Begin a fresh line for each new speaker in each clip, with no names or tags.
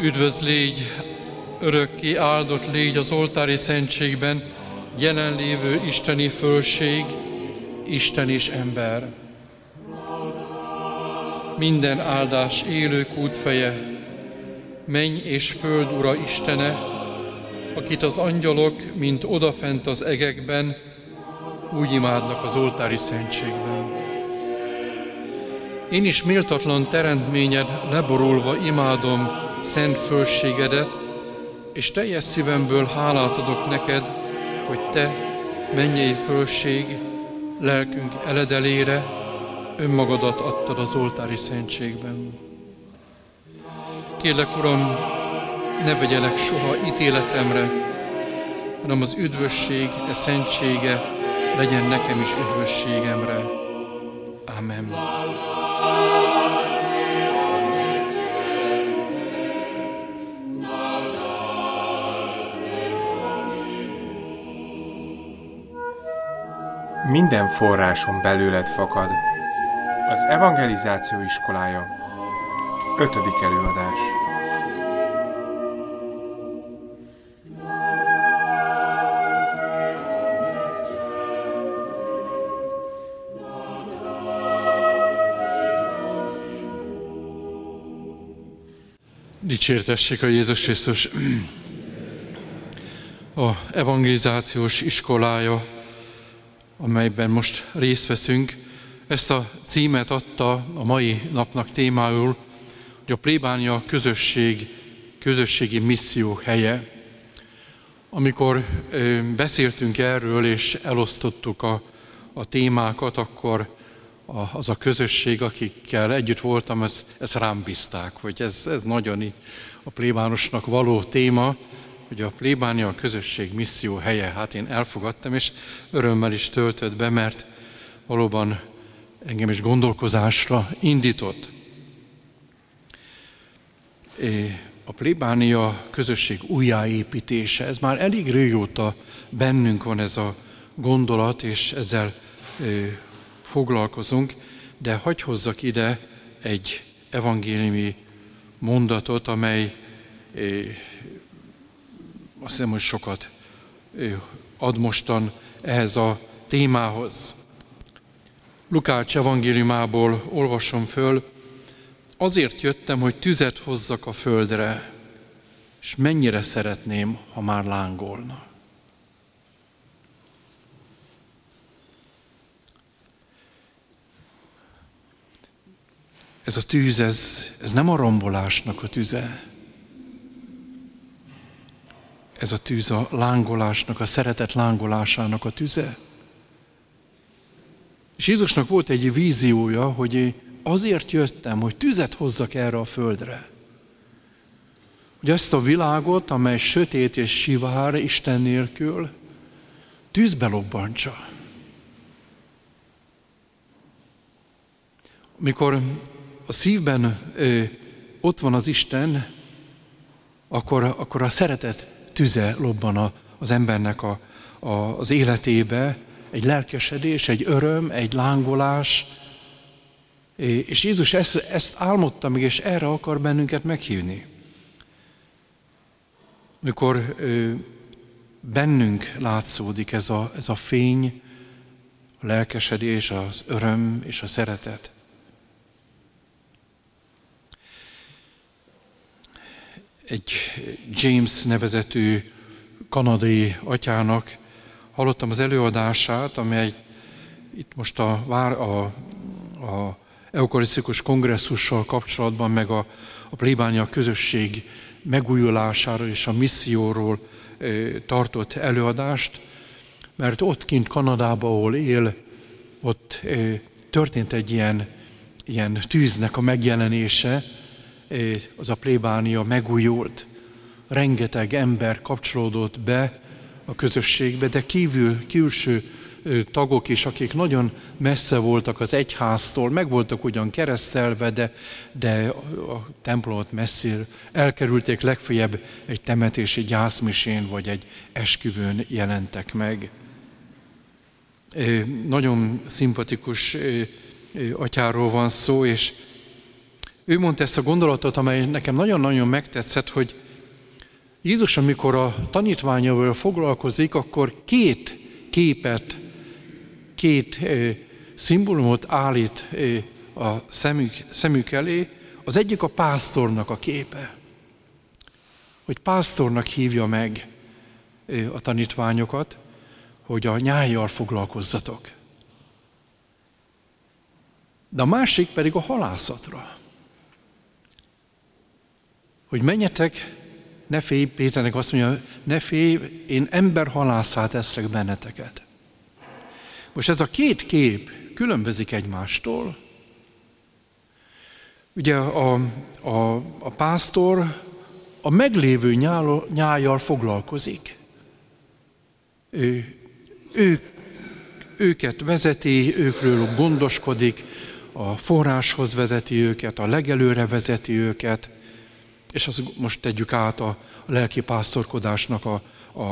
Üdvöz légy, örökké áldott légy az oltári szentségben, jelenlévő isteni fölség, Isten és ember. Minden áldás élők útfeje, menj és föld ura Istene, akit az angyalok, mint odafent az egekben, úgy imádnak az oltári szentségben. Én is méltatlan teremtményed leborulva imádom szent fölségedet, és teljes szívemből hálát adok neked, hogy te, mennyei fölség, lelkünk eledelére önmagadat adtad az oltári szentségben. Kérlek, Uram, ne vegyelek soha ítéletemre, hanem az üdvösség, e szentsége legyen nekem is üdvösségemre. Amen.
Minden forráson belőled fakad. Az Evangelizáció iskolája. Ötödik előadás.
Dicsértessék a Jézus Krisztus! A evangelizációs iskolája amelyben most részt veszünk, ezt a címet adta a mai napnak témául, hogy a plébánia közösség, közösségi misszió helye. Amikor beszéltünk erről és elosztottuk a, a témákat, akkor a, az a közösség, akikkel együtt voltam, ezt, ezt rám bízták, hogy ez, ez nagyon itt a plébánosnak való téma, hogy a plébánia a közösség misszió helye. Hát én elfogadtam, és örömmel is töltött be, mert valóban engem is gondolkozásra indított. A plébánia közösség újjáépítése, ez már elég régóta bennünk van ez a gondolat, és ezzel foglalkozunk, de hagy hozzak ide egy evangéliumi mondatot, amely azt hiszem, hogy sokat ad mostan ehhez a témához. Lukács evangéliumából olvasom föl, azért jöttem, hogy tüzet hozzak a földre, és mennyire szeretném, ha már lángolna. Ez a tűz, ez, ez nem a rombolásnak a tüze, ez a tűz a lángolásnak, a szeretet lángolásának a tüze. És Jézusnak volt egy víziója, hogy azért jöttem, hogy tüzet hozzak erre a földre. Hogy ezt a világot, amely sötét és sivár Isten nélkül, tűzbe lobbantsa. Amikor a szívben ö, ott van az Isten, akkor, akkor a szeretet tüze lobban az embernek a, a, az életébe, egy lelkesedés, egy öröm, egy lángolás, és Jézus ezt, ezt álmodta még, és erre akar bennünket meghívni. Mikor bennünk látszódik ez a, ez a fény, a lelkesedés, az öröm és a szeretet. Egy James nevezetű kanadai atyának hallottam az előadását, amely itt most a, a, a eukarisztikus kongresszussal kapcsolatban, meg a, a plébánia közösség megújulásáról és a misszióról tartott előadást, mert ott kint Kanadában, ahol él, ott történt egy ilyen, ilyen tűznek a megjelenése, az a plébánia megújult. Rengeteg ember kapcsolódott be a közösségbe, de kívül, külső tagok is, akik nagyon messze voltak az egyháztól, meg voltak ugyan keresztelve, de, de a templomot messzire elkerülték, legfeljebb egy temetési gyászmisén vagy egy esküvőn jelentek meg. Nagyon szimpatikus atyáról van szó, és ő mondta ezt a gondolatot, amely nekem nagyon-nagyon megtetszett, hogy Jézus, amikor a tanítványával foglalkozik, akkor két képet, két szimbólumot állít a szemük, szemük elé. Az egyik a pásztornak a képe. Hogy pásztornak hívja meg a tanítványokat, hogy a nyájjal foglalkozzatok. De a másik pedig a halászatra. Hogy menjetek ne félj, Péternek azt mondja, ne félj, én ember halászát eszek benneteket. Most ez a két kép különbözik egymástól. Ugye a, a, a pásztor a meglévő nyálo, nyájjal foglalkozik. Ő, ő, őket vezeti, őkről gondoskodik, a forráshoz vezeti őket, a legelőre vezeti őket, és azt most tegyük át a lelki pásztorkodásnak a, a,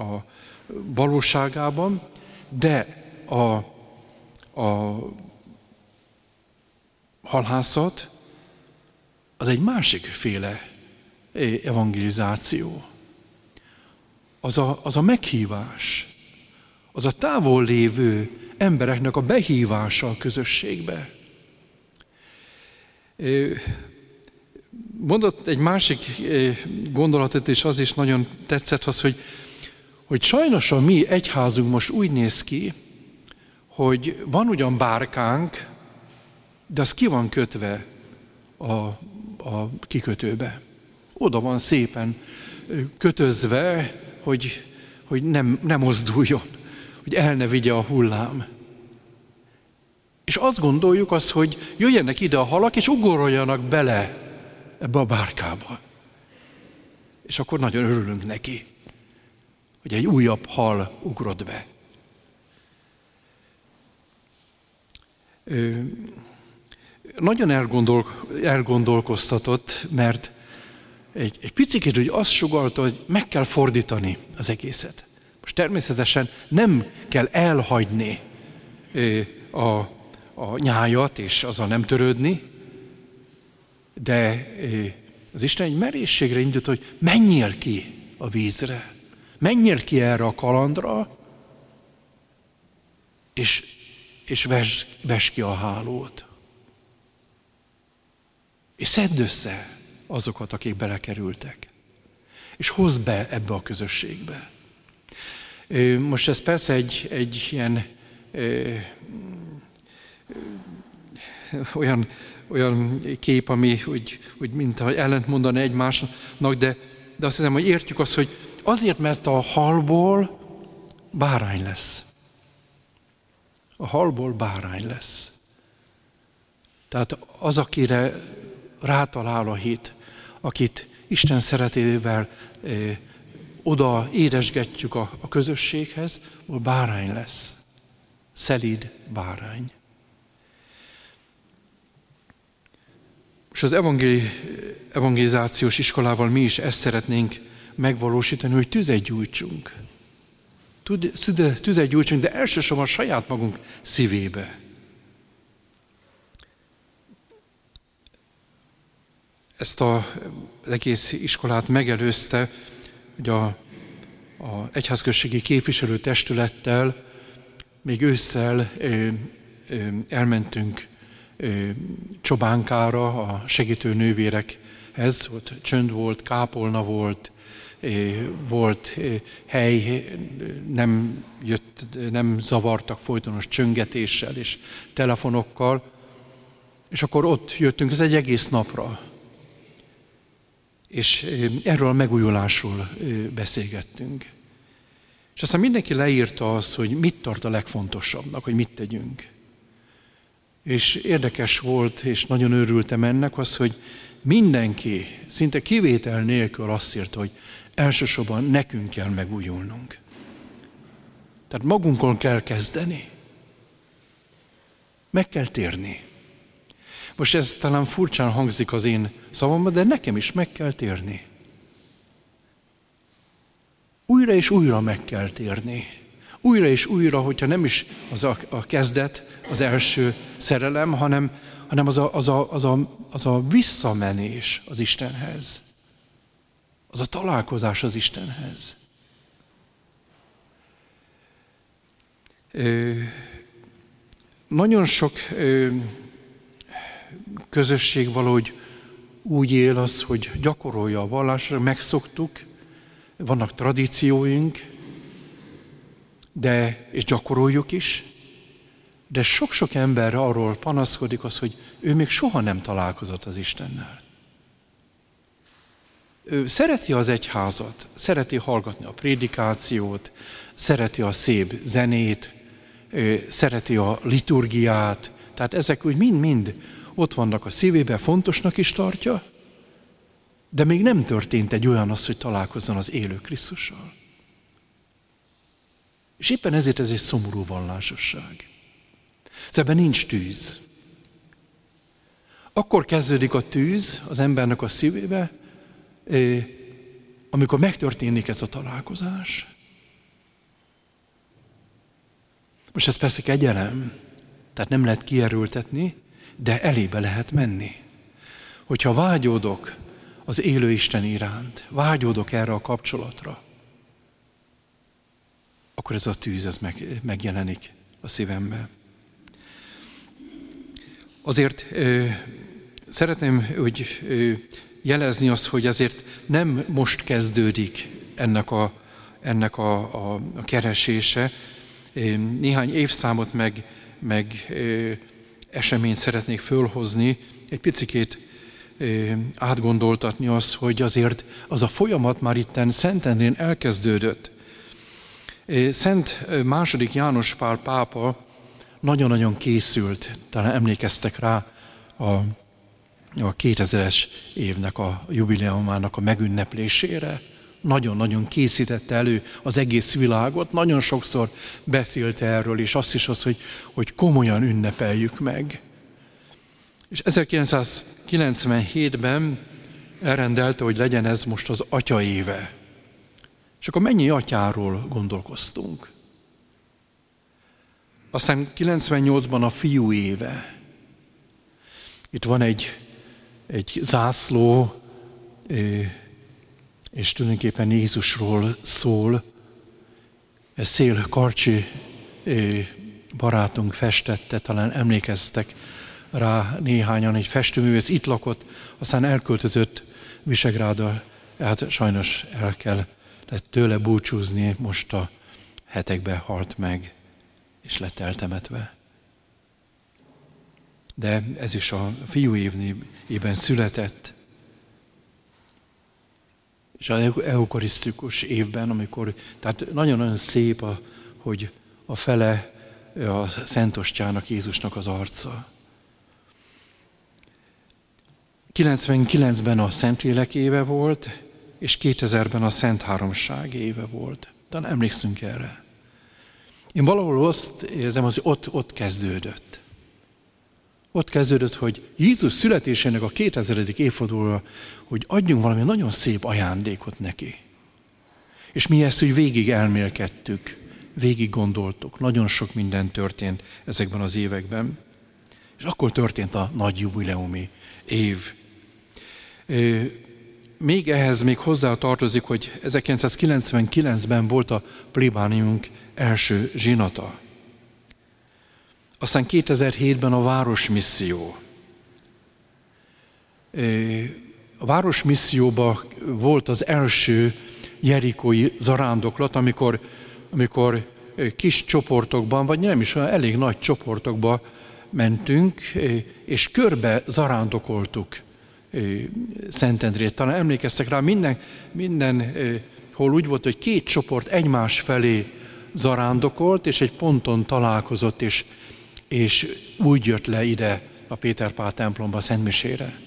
a valóságában, de a, a halászat az egy másik féle evangelizáció. Az a, az a meghívás, az a távol lévő embereknek a behívása a közösségbe mondott egy másik eh, gondolatot, és az is nagyon tetszett, az, hogy, hogy sajnos a mi egyházunk most úgy néz ki, hogy van ugyan bárkánk, de az ki van kötve a, a kikötőbe. Oda van szépen eh, kötözve, hogy, hogy nem, nem mozduljon, hogy el ne vigye a hullám. És azt gondoljuk az, hogy jöjjenek ide a halak, és ugoroljanak bele ebbe a bárkába. És akkor nagyon örülünk neki, hogy egy újabb hal ugrott be. Ö, nagyon elgondol, elgondolkoztatott, mert egy, egy picit hogy azt sugalta, hogy meg kell fordítani az egészet. Most természetesen nem kell elhagyni a, a nyájat, és azzal nem törődni, de az Isten egy merészségre indult, hogy menjél ki a vízre, menjél ki erre a kalandra, és, és ves, ves ki a hálót. És szedd össze azokat, akik belekerültek. És hozd be ebbe a közösségbe. Most ez persze egy, egy ilyen ö, ö, olyan olyan kép, ami úgy, úgy mintha ellent mondani egymásnak, de, de azt hiszem, hogy értjük azt, hogy azért, mert a halból bárány lesz. A halból bárány lesz. Tehát az, akire rátalál a hit, akit Isten szeretével eh, oda éresgetjük a, a közösséghez, bárány lesz. Szelíd bárány. És az evangeli, evangelizációs iskolával mi is ezt szeretnénk megvalósítani, hogy tüzet gyújtsunk. Tüzet gyújtsunk, de elsősorban saját magunk szívébe. Ezt a, az egész iskolát megelőzte, hogy a, a egyházközségi képviselő testülettel még ősszel ö, ö, elmentünk csobánkára, a segítő nővérekhez, ott csönd volt, kápolna volt, volt hely, nem, jött, nem zavartak folytonos csöngetéssel és telefonokkal, és akkor ott jöttünk, ez egy egész napra. És erről a megújulásról beszélgettünk. És aztán mindenki leírta azt, hogy mit tart a legfontosabbnak, hogy mit tegyünk. És érdekes volt, és nagyon örültem ennek az, hogy mindenki, szinte kivétel nélkül azt írta, hogy elsősorban nekünk kell megújulnunk. Tehát magunkon kell kezdeni. Meg kell térni. Most ez talán furcsán hangzik az én szavamban, de nekem is meg kell térni. Újra és újra meg kell térni. Újra és újra, hogyha nem is az a, a kezdet, az első szerelem, hanem, hanem az, a, az, a, az, a, az a visszamenés az Istenhez. Az a találkozás az Istenhez. Ö, nagyon sok ö, közösség valahogy úgy él az, hogy gyakorolja a vallásra, megszoktuk, vannak tradícióink, de, és gyakoroljuk is, de sok-sok ember arról panaszkodik az, hogy ő még soha nem találkozott az Istennel. Ő szereti az egyházat, szereti hallgatni a prédikációt, szereti a szép zenét, szereti a liturgiát, tehát ezek úgy mind-mind ott vannak a szívébe, fontosnak is tartja, de még nem történt egy olyan az, hogy találkozzon az élő Krisztussal. És éppen ezért ez egy szomorú vallásosság. Ebben nincs tűz. Akkor kezdődik a tűz az embernek a szívébe, amikor megtörténik ez a találkozás. Most ez persze kegyelem, tehát nem lehet kierültetni, de elébe lehet menni. Hogyha vágyódok az élő Isten iránt, vágyódok erre a kapcsolatra, akkor ez a tűz ez meg, megjelenik a szívembe. Azért ö, szeretném hogy ö, jelezni azt, hogy azért nem most kezdődik ennek a, ennek a, a, a keresése. Néhány évszámot meg, meg ö, eseményt szeretnék fölhozni, egy picikét átgondoltatni azt, hogy azért az a folyamat már itten Szentendrén elkezdődött. Szent második János Pál pápa nagyon-nagyon készült, talán emlékeztek rá a, a 2000-es évnek a jubileumának a megünneplésére. Nagyon-nagyon készítette elő az egész világot, nagyon sokszor beszélt erről, és azt is az, hogy, hogy komolyan ünnepeljük meg. És 1997-ben elrendelte, hogy legyen ez most az atya éve. És akkor mennyi atyáról gondolkoztunk? Aztán 98-ban a fiú éve. Itt van egy, egy zászló, és tulajdonképpen Jézusról szól. Ez Szél Karcsi barátunk festette, talán emlékeztek rá néhányan, egy festőművész itt lakott, aztán elköltözött Visegráda, hát sajnos el kell lett tőle búcsúzni, most a hetekbe halt meg, és lett eltemetve. De ez is a fiú évben született, és az eukarisztikus évben, amikor, tehát nagyon-nagyon szép, a, hogy a fele a Szentostjának, Jézusnak az arca. 99-ben a Szentlélek éve volt, és 2000-ben a Szent Háromság éve volt. Talán emlékszünk erre. Én valahol azt érzem, hogy ott, ott kezdődött. Ott kezdődött, hogy Jézus születésének a 2000. évfordulóra, hogy adjunk valami nagyon szép ajándékot neki. És mi ezt úgy végig elmélkedtük, végig gondoltuk. Nagyon sok minden történt ezekben az években. És akkor történt a nagy jubileumi év még ehhez még hozzá tartozik, hogy 1999-ben volt a plébániunk első zsinata. Aztán 2007-ben a városmisszió. A városmisszióban volt az első jerikói zarándoklat, amikor, amikor kis csoportokban, vagy nem is olyan elég nagy csoportokban mentünk, és körbe zarándokoltuk Szentendrét. Talán emlékeztek rá, minden, minden hol úgy volt, hogy két csoport egymás felé zarándokolt, és egy ponton találkozott, és, és úgy jött le ide a Péter templomba, Szentmisére.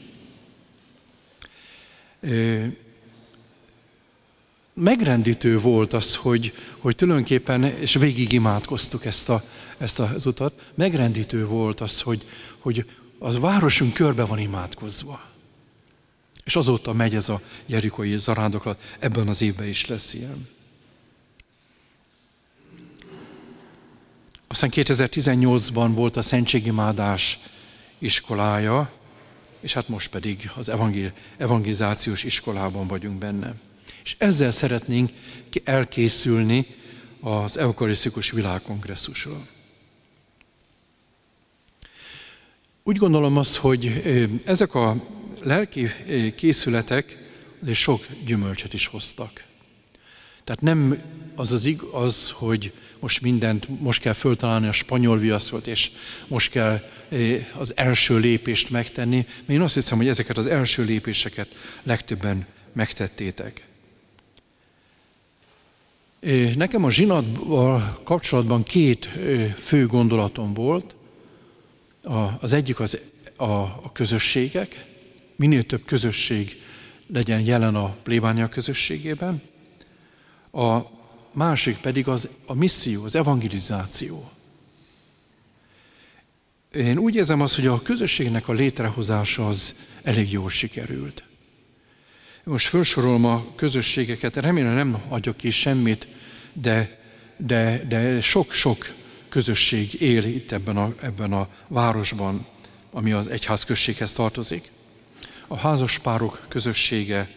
megrendítő volt az, hogy, hogy tulajdonképpen, és végig imádkoztuk ezt, a, ezt az utat, megrendítő volt az, hogy, hogy az városunk körbe van imádkozva. És azóta megy ez a jerikai zarándoklat, ebben az évben is lesz ilyen. Aztán 2018-ban volt a Szentségimádás iskolája, és hát most pedig az evangél, evangelizációs iskolában vagyunk benne. És ezzel szeretnénk elkészülni az eukarisztikus világkongresszusról. Úgy gondolom azt, hogy ezek a lelki készületek azért sok gyümölcsöt is hoztak. Tehát nem az az igaz, hogy most mindent, most kell föltalálni a spanyol viaszot, és most kell az első lépést megtenni. Mert én azt hiszem, hogy ezeket az első lépéseket legtöbben megtettétek. Nekem a zsinatval kapcsolatban két fő gondolatom volt. Az egyik az a közösségek, minél több közösség legyen jelen a plébánia közösségében. A másik pedig az a misszió, az evangelizáció. Én úgy érzem azt, hogy a közösségnek a létrehozása az elég jól sikerült. Most felsorolom a közösségeket, remélem nem hagyok ki semmit, de, de, de sok-sok közösség él itt ebben a, ebben a városban, ami az egyház községhez tartozik. A házaspárok közössége,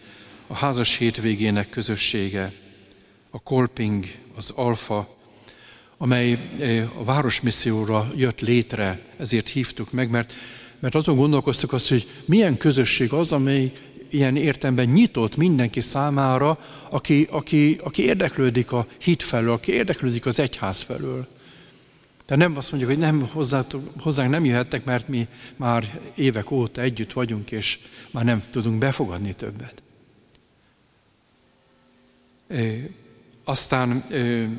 a házas hétvégének közössége, a Kolping, az Alfa, amely eh, a városmisszióra jött létre, ezért hívtuk meg, mert, mert azon gondolkoztuk azt, hogy milyen közösség az, amely ilyen értemben nyitott mindenki számára, aki, aki, aki érdeklődik a hit felől, aki érdeklődik az egyház felől. De nem azt mondjuk, hogy nem hozzátok, hozzánk nem jöhettek, mert mi már évek óta együtt vagyunk, és már nem tudunk befogadni többet. É, aztán é,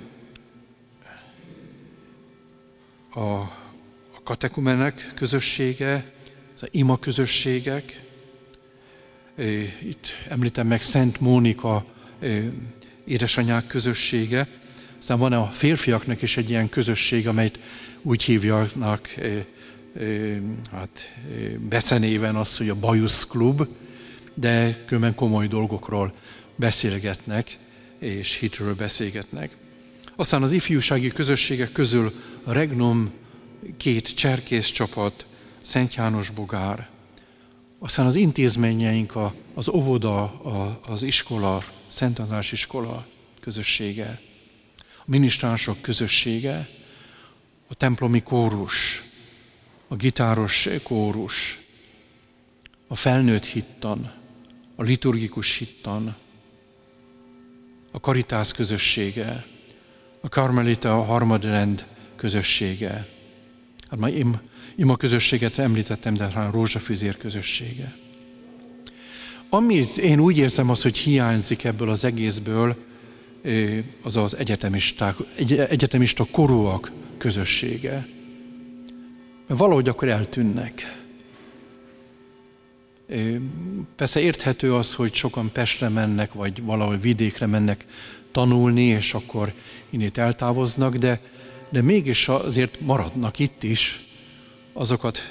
a, a katekumenek közössége, az ima közösségek, itt említem meg Szent Mónika édesanyák közössége, aztán van a férfiaknak is egy ilyen közösség, amelyet úgy hívjanak hát, becenéven az, hogy a Bajusz Klub, de különben komoly dolgokról beszélgetnek, és hitről beszélgetnek. Aztán az ifjúsági közösségek közül a Regnum két cserkész csapat, Szent János Bogár, aztán az intézményeink, az óvoda, az iskola, Szent András iskola közössége, a minisztránsok közössége, a templomi kórus, a gitáros kórus, a felnőtt hittan, a liturgikus hittan, a karitász közössége, a karmelita a harmadrend közössége. Hát már én ima közösséget említettem, de talán rózsafűzér közössége. Amit én úgy érzem az, hogy hiányzik ebből az egészből, az az egyetemisták, egyetemista korúak közössége. Mert valahogy akkor eltűnnek. Persze érthető az, hogy sokan Pestre mennek, vagy valahol vidékre mennek tanulni, és akkor innét eltávoznak, de, de mégis azért maradnak itt is, azokat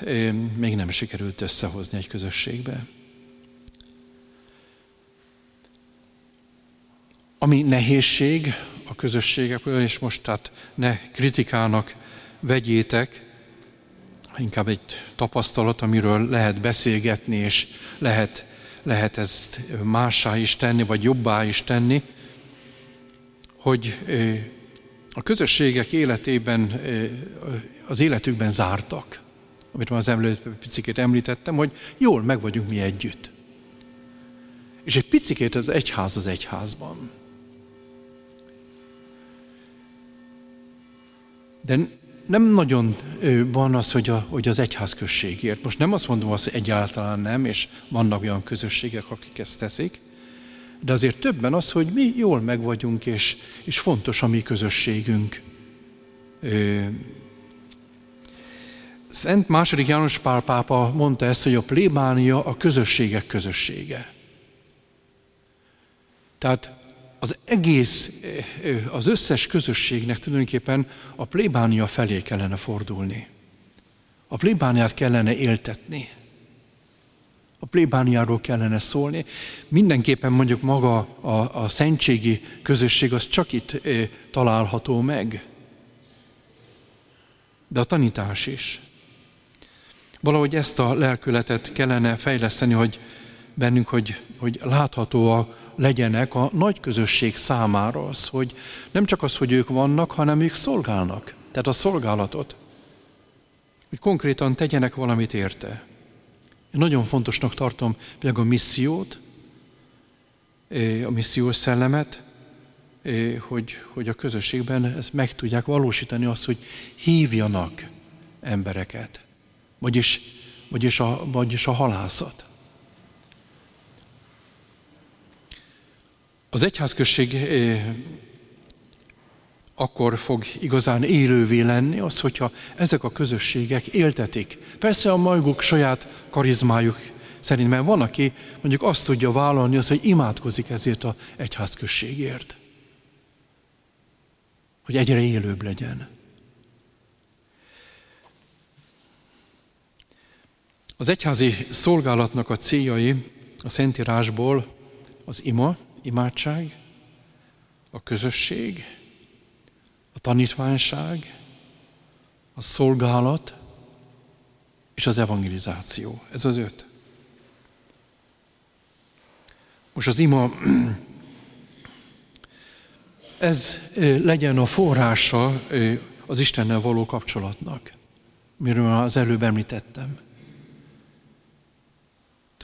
még nem sikerült összehozni egy közösségbe. Ami nehézség a közösségek, és most tehát ne kritikának vegyétek, inkább egy tapasztalat, amiről lehet beszélgetni, és lehet, lehet ezt mássá is tenni, vagy jobbá is tenni, hogy a közösségek életében, az életükben zártak amit már az előtt picikét említettem, hogy jól meg vagyunk mi együtt. És egy picikét az egyház az egyházban. De nem nagyon van az, hogy, a, hogy az egyház községért. Most nem azt mondom, hogy egyáltalán nem, és vannak olyan közösségek, akik ezt teszik, de azért többen az, hogy mi jól meg vagyunk, és, és fontos a mi közösségünk. Szent második János Pál pápa mondta ezt, hogy a plébánia a közösségek közössége. Tehát az egész, az összes közösségnek tulajdonképpen a plébánia felé kellene fordulni. A plébániát kellene éltetni. A plébániáról kellene szólni. Mindenképpen mondjuk maga a, a szentségi közösség az csak itt található meg. De a tanítás is. Valahogy ezt a lelkületet kellene fejleszteni, hogy bennünk, hogy, hogy láthatóak legyenek a nagy közösség számára az, hogy nem csak az, hogy ők vannak, hanem ők szolgálnak. Tehát a szolgálatot. Hogy konkrétan tegyenek valamit érte. Én nagyon fontosnak tartom például a missziót, a missziós szellemet, hogy, hogy a közösségben ezt meg tudják valósítani, azt, hogy hívjanak embereket. Vagyis, vagyis, a, vagyis a halászat. Az egyházközség akkor fog igazán élővé lenni, az, hogyha ezek a közösségek éltetik. Persze a maguk saját karizmájuk szerint, mert van, aki mondjuk azt tudja vállalni, az, hogy imádkozik ezért a egyházközségért. Hogy egyre élőbb legyen. Az egyházi szolgálatnak a céljai a Szentírásból az ima, imádság, a közösség, a tanítványság, a szolgálat és az evangelizáció. Ez az öt. Most az ima, ez legyen a forrása az Istennel való kapcsolatnak, miről az előbb említettem.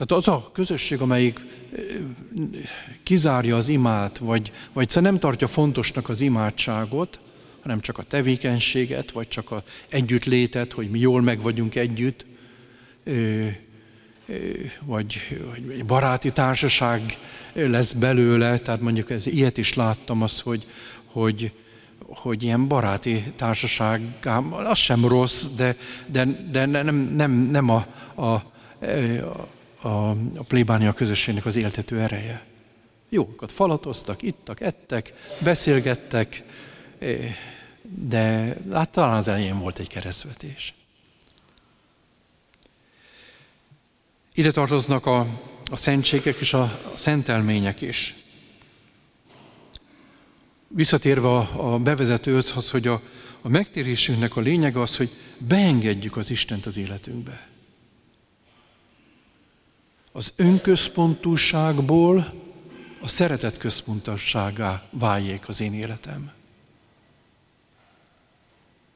Tehát az a közösség, amelyik kizárja az imát, vagy, vagy szóval nem tartja fontosnak az imádságot, hanem csak a tevékenységet, vagy csak a együttlétet, hogy mi jól meg vagyunk együtt, vagy, vagy baráti társaság lesz belőle, tehát mondjuk ez, ilyet is láttam az, hogy, hogy, hogy ilyen baráti társaság, az sem rossz, de, de, de nem, nem, nem a, a, a a, a plébánia közösségnek az éltető ereje. Jókat falatoztak, ittak, ettek, beszélgettek, de hát talán az elején volt egy keresztvetés. Ide tartoznak a, a szentségek és a, a szentelmények is. Visszatérve a, a bevezetőhöz, hogy a, a megtérésünknek a lényege az, hogy beengedjük az Istent az életünkbe az önközpontúságból a szeretet központosságá váljék az én életem.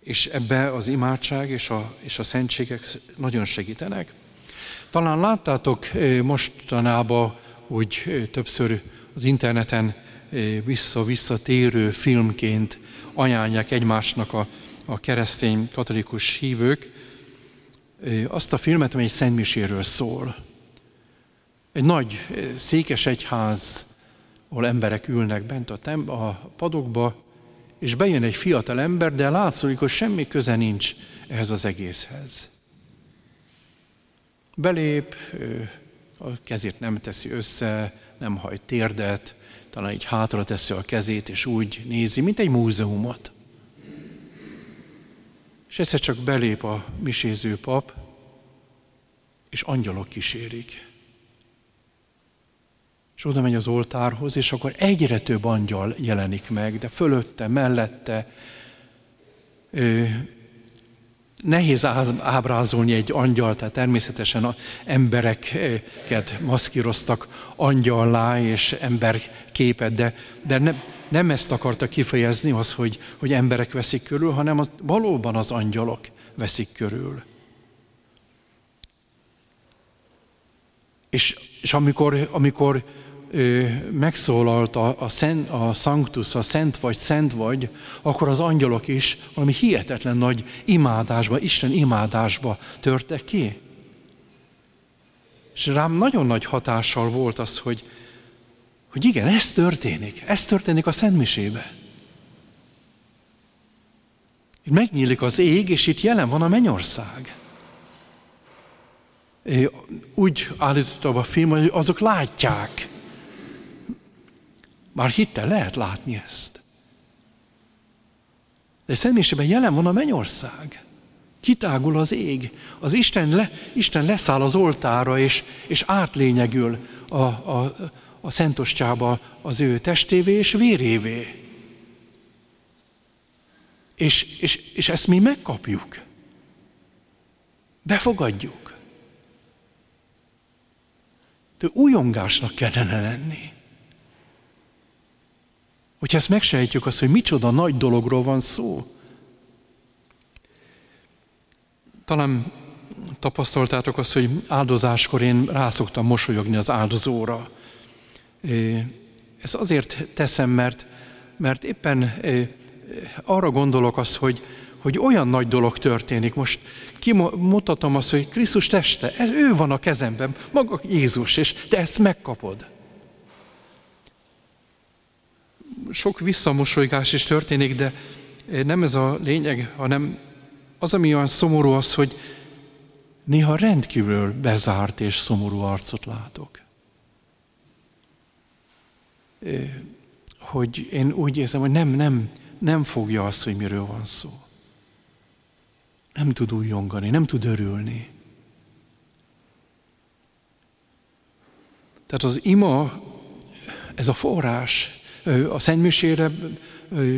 És ebbe az imádság és a, és a szentségek nagyon segítenek. Talán láttátok mostanában, hogy többször az interneten vissza-visszatérő filmként ajánlják egymásnak a, a keresztény katolikus hívők azt a filmet, amely Szentmiséről szól egy nagy eh, székes egyház, ahol emberek ülnek bent a, tem- a padokba, és bejön egy fiatal ember, de látszik, hogy semmi köze nincs ehhez az egészhez. Belép, a kezét nem teszi össze, nem hajt térdet, talán így hátra teszi a kezét, és úgy nézi, mint egy múzeumot. És egyszer csak belép a miséző pap, és angyalok kísérik és oda megy az oltárhoz, és akkor egyre több angyal jelenik meg, de fölötte, mellette. Ö, nehéz ábrázolni egy angyal, tehát természetesen a embereket maszkíroztak angyallá és emberképet, de, de ne, nem ezt akarta kifejezni az, hogy, hogy emberek veszik körül, hanem az, valóban az angyalok veszik körül. És, és amikor, amikor megszólalt a, a, szent, a Sanctus, a Szent vagy, Szent vagy, akkor az angyalok is valami hihetetlen nagy imádásba, Isten imádásba törtek ki. És rám nagyon nagy hatással volt az, hogy, hogy igen, ez történik. Ez történik a Szentmisébe. Megnyílik az ég, és itt jelen van a mennyország. Úgy állítottam a film, hogy azok látják, Már hittel lehet látni ezt. De személyisében jelen van a mennyország. Kitágul az ég. Az Isten, le, Isten leszáll az oltára, és, és átlényegül a, a, a szentostjába az ő testévé és vérévé. És, és, és ezt mi megkapjuk. Befogadjuk. De újongásnak kellene lenni. Hogyha ezt megsejtjük, azt, hogy micsoda nagy dologról van szó. Talán tapasztaltátok azt, hogy áldozáskor én rászoktam mosolyogni az áldozóra. Ez azért teszem, mert, mert éppen arra gondolok azt, hogy, hogy olyan nagy dolog történik. Most kimutatom azt, hogy Krisztus teste, ez ő van a kezemben, maga Jézus, és te ezt megkapod. Sok visszamosolygás is történik, de nem ez a lényeg, hanem az, ami olyan szomorú az, hogy néha rendkívül bezárt és szomorú arcot látok. Hogy én úgy érzem, hogy nem, nem, nem fogja azt, hogy miről van szó. Nem tud újongani, nem tud örülni. Tehát az ima, ez a forrás, a szentmisére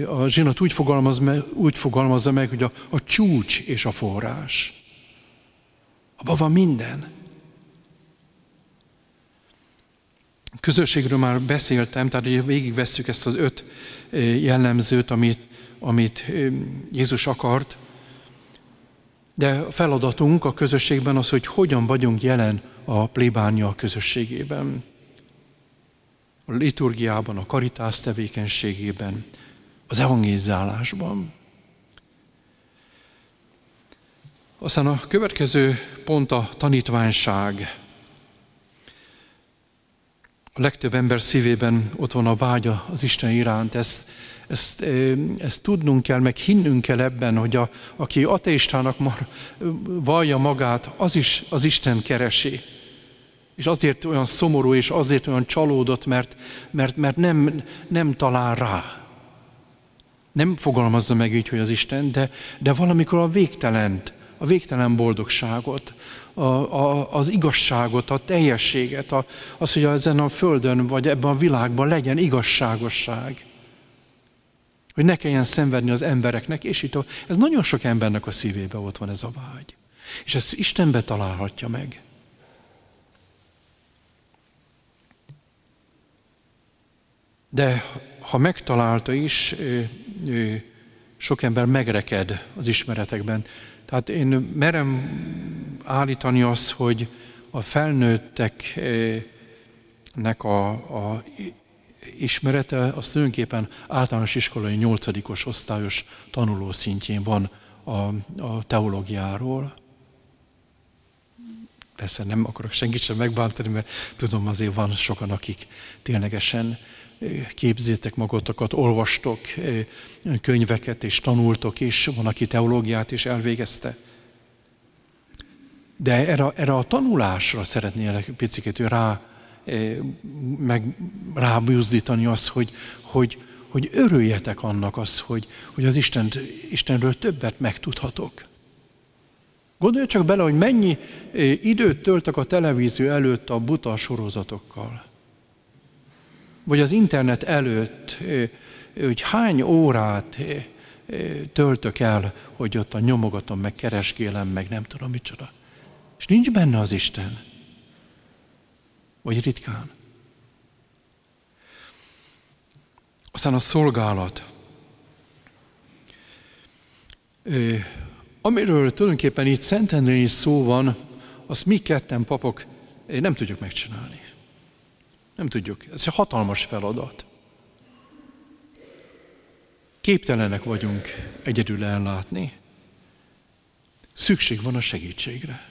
a zsinat úgy, fogalmaz úgy fogalmazza meg, hogy a, a csúcs és a forrás. Abban van minden. Közösségről már beszéltem, tehát végigvesszük ezt az öt jellemzőt, amit, amit Jézus akart, de a feladatunk a közösségben az, hogy hogyan vagyunk jelen a plébánia közösségében. A liturgiában, a karitász tevékenységében, az evangélizálásban. Aztán a következő pont a tanítványság. A legtöbb ember szívében ott van a vágya az Isten iránt. Ezt, ezt, ezt tudnunk kell, meg hinnünk kell ebben, hogy a, aki ateistának mar, vallja magát, az is az Isten keresi. És azért olyan szomorú, és azért olyan csalódott, mert, mert, mert nem, nem talál rá. Nem fogalmazza meg így, hogy az Isten, de, de valamikor a végtelent, a végtelen boldogságot, a, a, az igazságot, a teljességet, a, az, hogy ezen a földön vagy ebben a világban legyen igazságosság. Hogy ne kelljen szenvedni az embereknek, és itt ez nagyon sok embernek a szívébe ott van ez a vágy. És ezt Istenbe találhatja meg. De ha megtalálta is, sok ember megreked az ismeretekben. Tehát én merem állítani azt, hogy a felnőtteknek a, a ismerete az tulajdonképpen általános iskolai nyolcadikos osztályos tanuló szintjén van a, a teológiáról. Persze nem akarok senkit sem megbántani, mert tudom azért van sokan, akik ténylegesen képzétek magatokat, olvastok könyveket és tanultok is, van, aki teológiát is elvégezte. De erre, erre a tanulásra szeretnél picit rá, meg rábűzdítani az, hogy, hogy, hogy örüljetek annak az, hogy, hogy az Isten, Istenről többet megtudhatok. Gondolj csak bele, hogy mennyi időt töltök a televízió előtt a buta sorozatokkal vagy az internet előtt, hogy hány órát töltök el, hogy ott a nyomogatom, meg keresgélem, meg nem tudom micsoda. És nincs benne az Isten. Vagy ritkán. Aztán a szolgálat. Amiről tulajdonképpen itt Szentendrén is szó van, azt mi ketten papok nem tudjuk megcsinálni. Nem tudjuk. Ez egy hatalmas feladat. Képtelenek vagyunk egyedül ellátni. Szükség van a segítségre.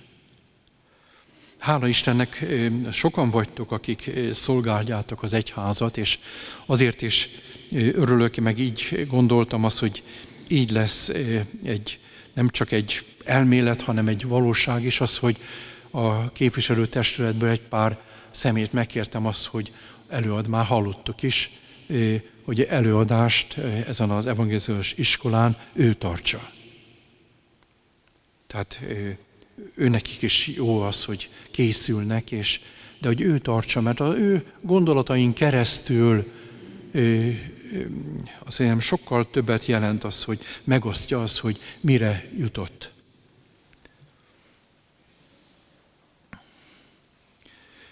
Hála Istennek sokan vagytok, akik szolgáljátok az egyházat, és azért is örülök, meg így gondoltam azt, hogy így lesz egy, nem csak egy elmélet, hanem egy valóság is az, hogy a képviselőtestületből egy pár szemét megkértem azt, hogy előad, már hallottuk is, hogy előadást ezen az evangéliós iskolán ő tartsa. Tehát ő nekik is jó az, hogy készülnek, és, de hogy ő tartsa, mert az ő gondolatain keresztül azért sokkal többet jelent az, hogy megosztja az, hogy mire jutott.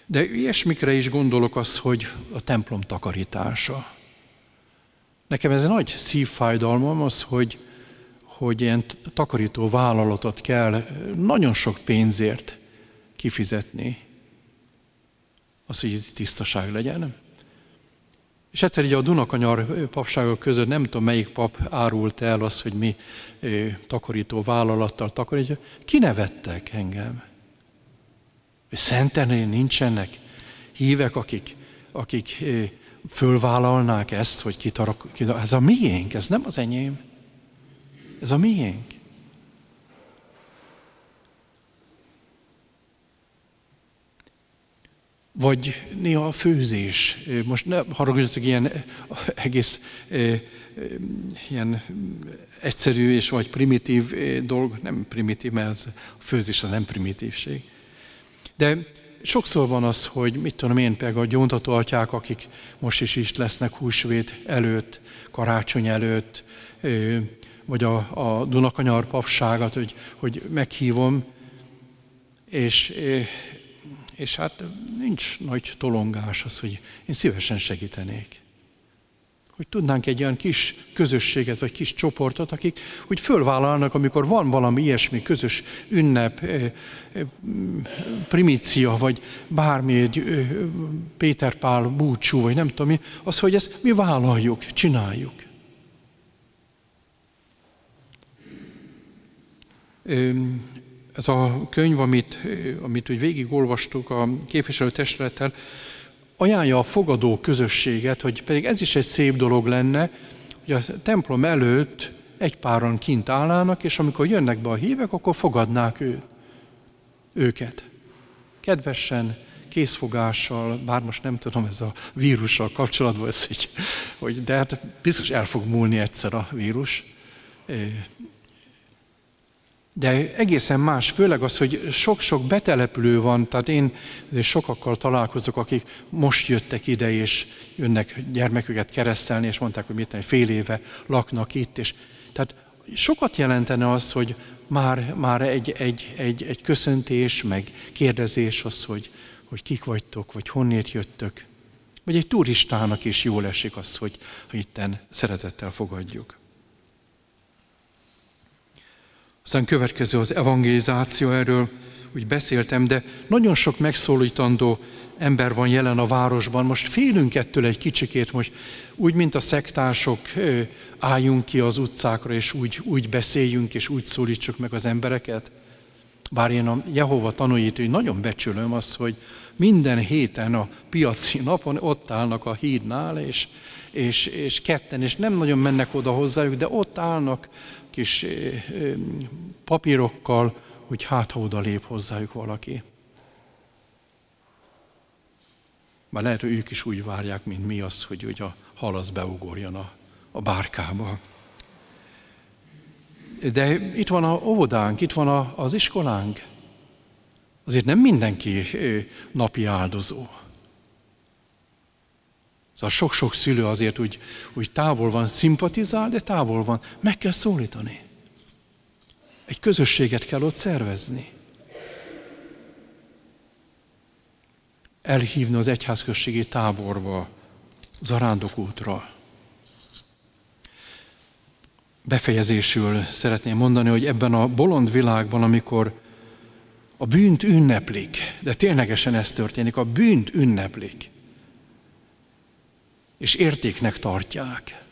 De ilyesmikre is gondolok az, hogy a templom takarítása. Nekem ez egy nagy szívfájdalmam az, hogy, hogy ilyen takarító vállalatot kell nagyon sok pénzért kifizetni. Az, hogy tisztaság legyen. És egyszer így a Dunakanyar papságok között nem tudom melyik pap árult el azt, hogy mi takarító vállalattal takarítja. Kinevettek engem. Szentenél nincsenek hívek, akik, akik fölvállalnák ezt, hogy kitarak, kitarak. Ez a miénk, ez nem az enyém. Ez a miénk. Vagy néha a főzés. Most ne haragudjatok, ilyen egész ilyen egyszerű és vagy primitív dolg, nem primitív, mert a főzés az nem primitívség. De sokszor van az, hogy mit tudom én, például a gyóntató atyák, akik most is is lesznek húsvét előtt, karácsony előtt, vagy a, a Dunakanyar papságat, hogy, hogy meghívom, és, és hát nincs nagy tolongás az, hogy én szívesen segítenék hogy tudnánk egy olyan kis közösséget, vagy kis csoportot, akik úgy fölvállalnak, amikor van valami ilyesmi közös ünnep, eh, eh, primícia, vagy bármi, egy Péter Pál búcsú, vagy nem tudom mi, az, hogy ezt mi vállaljuk, csináljuk. Ez a könyv, amit, amit úgy végigolvastuk a képviselőtestülettel, ajánlja a fogadó közösséget, hogy pedig ez is egy szép dolog lenne, hogy a templom előtt egy páran kint állnának, és amikor jönnek be a hívek, akkor fogadnák ő, őket. Kedvesen, készfogással, bár most nem tudom, ez a vírussal kapcsolatban, ez így, hogy, de hát biztos el fog múlni egyszer a vírus. De egészen más, főleg az, hogy sok-sok betelepülő van, tehát én sokakkal találkozok, akik most jöttek ide, és jönnek gyermeküket keresztelni, és mondták, hogy mit fél éve laknak itt, és tehát sokat jelentene az, hogy már, már egy, egy, egy, egy köszöntés, meg kérdezés az, hogy, hogy kik vagytok, vagy honnét jöttök. Vagy egy turistának is jól esik az, hogy, hogy itten szeretettel fogadjuk. Aztán következő az evangelizáció, erről úgy beszéltem, de nagyon sok megszólítandó ember van jelen a városban. Most félünk ettől egy kicsikét, most úgy, mint a szektások, álljunk ki az utcákra, és úgy, úgy beszéljünk, és úgy szólítsuk meg az embereket. Bár én a Jehova hogy nagyon becsülöm azt, hogy minden héten a piaci napon ott állnak a hídnál, és, és, és ketten, és nem nagyon mennek oda hozzájuk, de ott állnak, kis papírokkal, hogy hát ha oda lép hozzájuk valaki. Már lehet, hogy ők is úgy várják, mint mi az, hogy, hogy a hal az beugorjon a, a bárkába. De itt van a óvodánk, itt van a, az iskolánk. Azért nem mindenki napi áldozó. Szóval sok-sok szülő azért úgy, úgy távol van, szimpatizál, de távol van. Meg kell szólítani. Egy közösséget kell ott szervezni. Elhívni az egyházközségi táborba, zarándokútra. Befejezésül szeretném mondani, hogy ebben a bolond világban, amikor a bűnt ünneplik, de ténylegesen ez történik, a bűnt ünneplik, és értéknek tartják.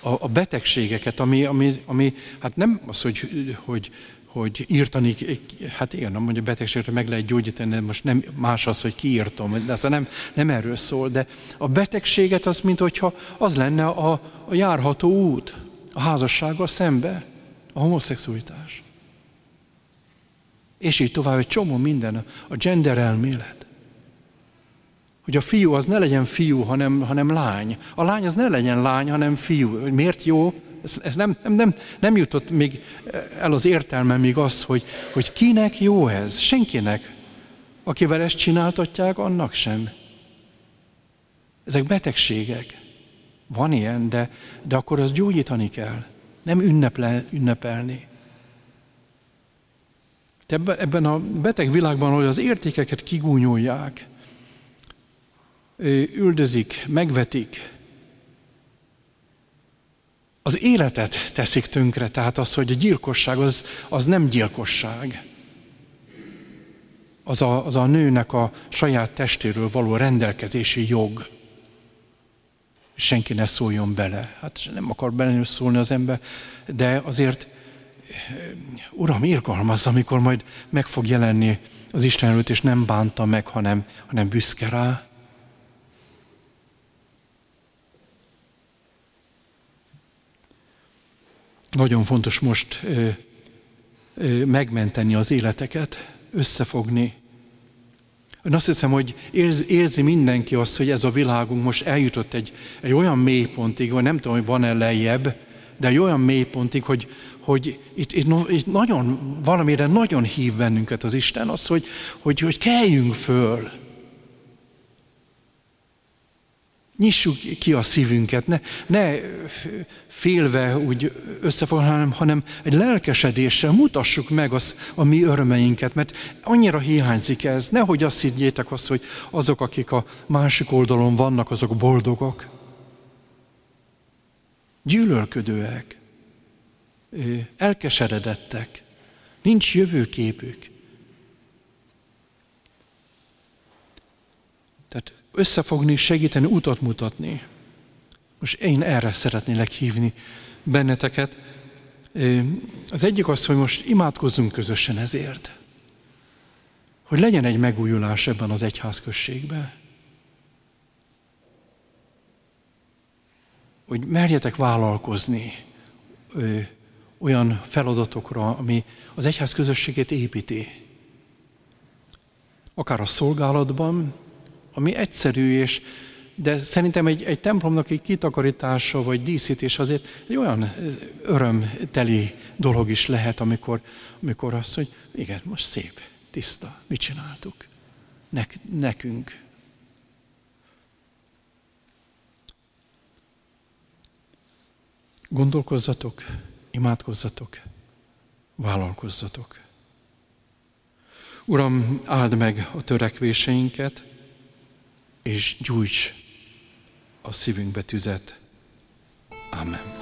A, a betegségeket, ami, ami, ami, hát nem az, hogy, hogy, hogy írtani, hát igen, nem mondja betegséget, meg lehet gyógyítani, most nem más az, hogy kiírtom, de ez nem, nem erről szól, de a betegséget az, mint hogyha az lenne a, a járható út a házassággal szembe, a homoszexualitás. És így tovább, egy csomó minden, a gender elmélet hogy a fiú az ne legyen fiú, hanem, hanem lány. A lány az ne legyen lány, hanem fiú. Miért jó? Ez, ez nem, nem, nem, nem jutott még el az értelme még az, hogy, hogy kinek jó ez. Senkinek. Akivel ezt csináltatják, annak sem. Ezek betegségek. Van ilyen, de, de akkor az gyógyítani kell. Nem ünneple, ünnepelni. Ebben a beteg világban, hogy az értékeket kigúnyolják, üldözik, megvetik, az életet teszik tönkre, tehát az, hogy a gyilkosság az, az nem gyilkosság. Az a, az a nőnek a saját testéről való rendelkezési jog. Senki ne szóljon bele. Hát nem akar bele szólni az ember, de azért, Uram, irgalmaz, amikor majd meg fog jelenni az Isten előtt, és nem bánta meg, hanem, hanem büszke rá. Nagyon fontos most ö, ö, megmenteni az életeket, összefogni. Én azt hiszem, hogy érzi, érzi mindenki azt, hogy ez a világunk most eljutott egy, egy olyan mélypontig, vagy nem tudom, hogy van-e lejjebb, de egy olyan mélypontig, hogy, hogy itt, itt, itt nagyon, valamire nagyon hív bennünket az Isten, az, hogy, hogy, hogy keljünk föl. Nyissuk ki a szívünket, ne, ne félve úgy összefog, hanem, hanem egy lelkesedéssel mutassuk meg az, a mi örömeinket, mert annyira hiányzik ez. Nehogy azt higgyétek azt, hogy azok, akik a másik oldalon vannak, azok boldogok. Gyűlölködőek, elkeseredettek, nincs jövőképük. Tehát összefogni, segíteni, utat mutatni. Most én erre szeretnélek hívni benneteket. Az egyik az, hogy most imádkozzunk közösen ezért. Hogy legyen egy megújulás ebben az egyházközségben. Hogy merjetek vállalkozni olyan feladatokra, ami az egyház közösségét építi. Akár a szolgálatban, ami egyszerű, és, de szerintem egy, egy templomnak egy kitakarítása vagy díszítés azért egy olyan örömteli dolog is lehet, amikor, amikor azt, hogy igen, most szép, tiszta, mit csináltuk? Nek, nekünk. Gondolkozzatok, imádkozzatok, vállalkozzatok. Uram, áld meg a törekvéseinket, és gyújts a szívünkbe tüzet. Amen.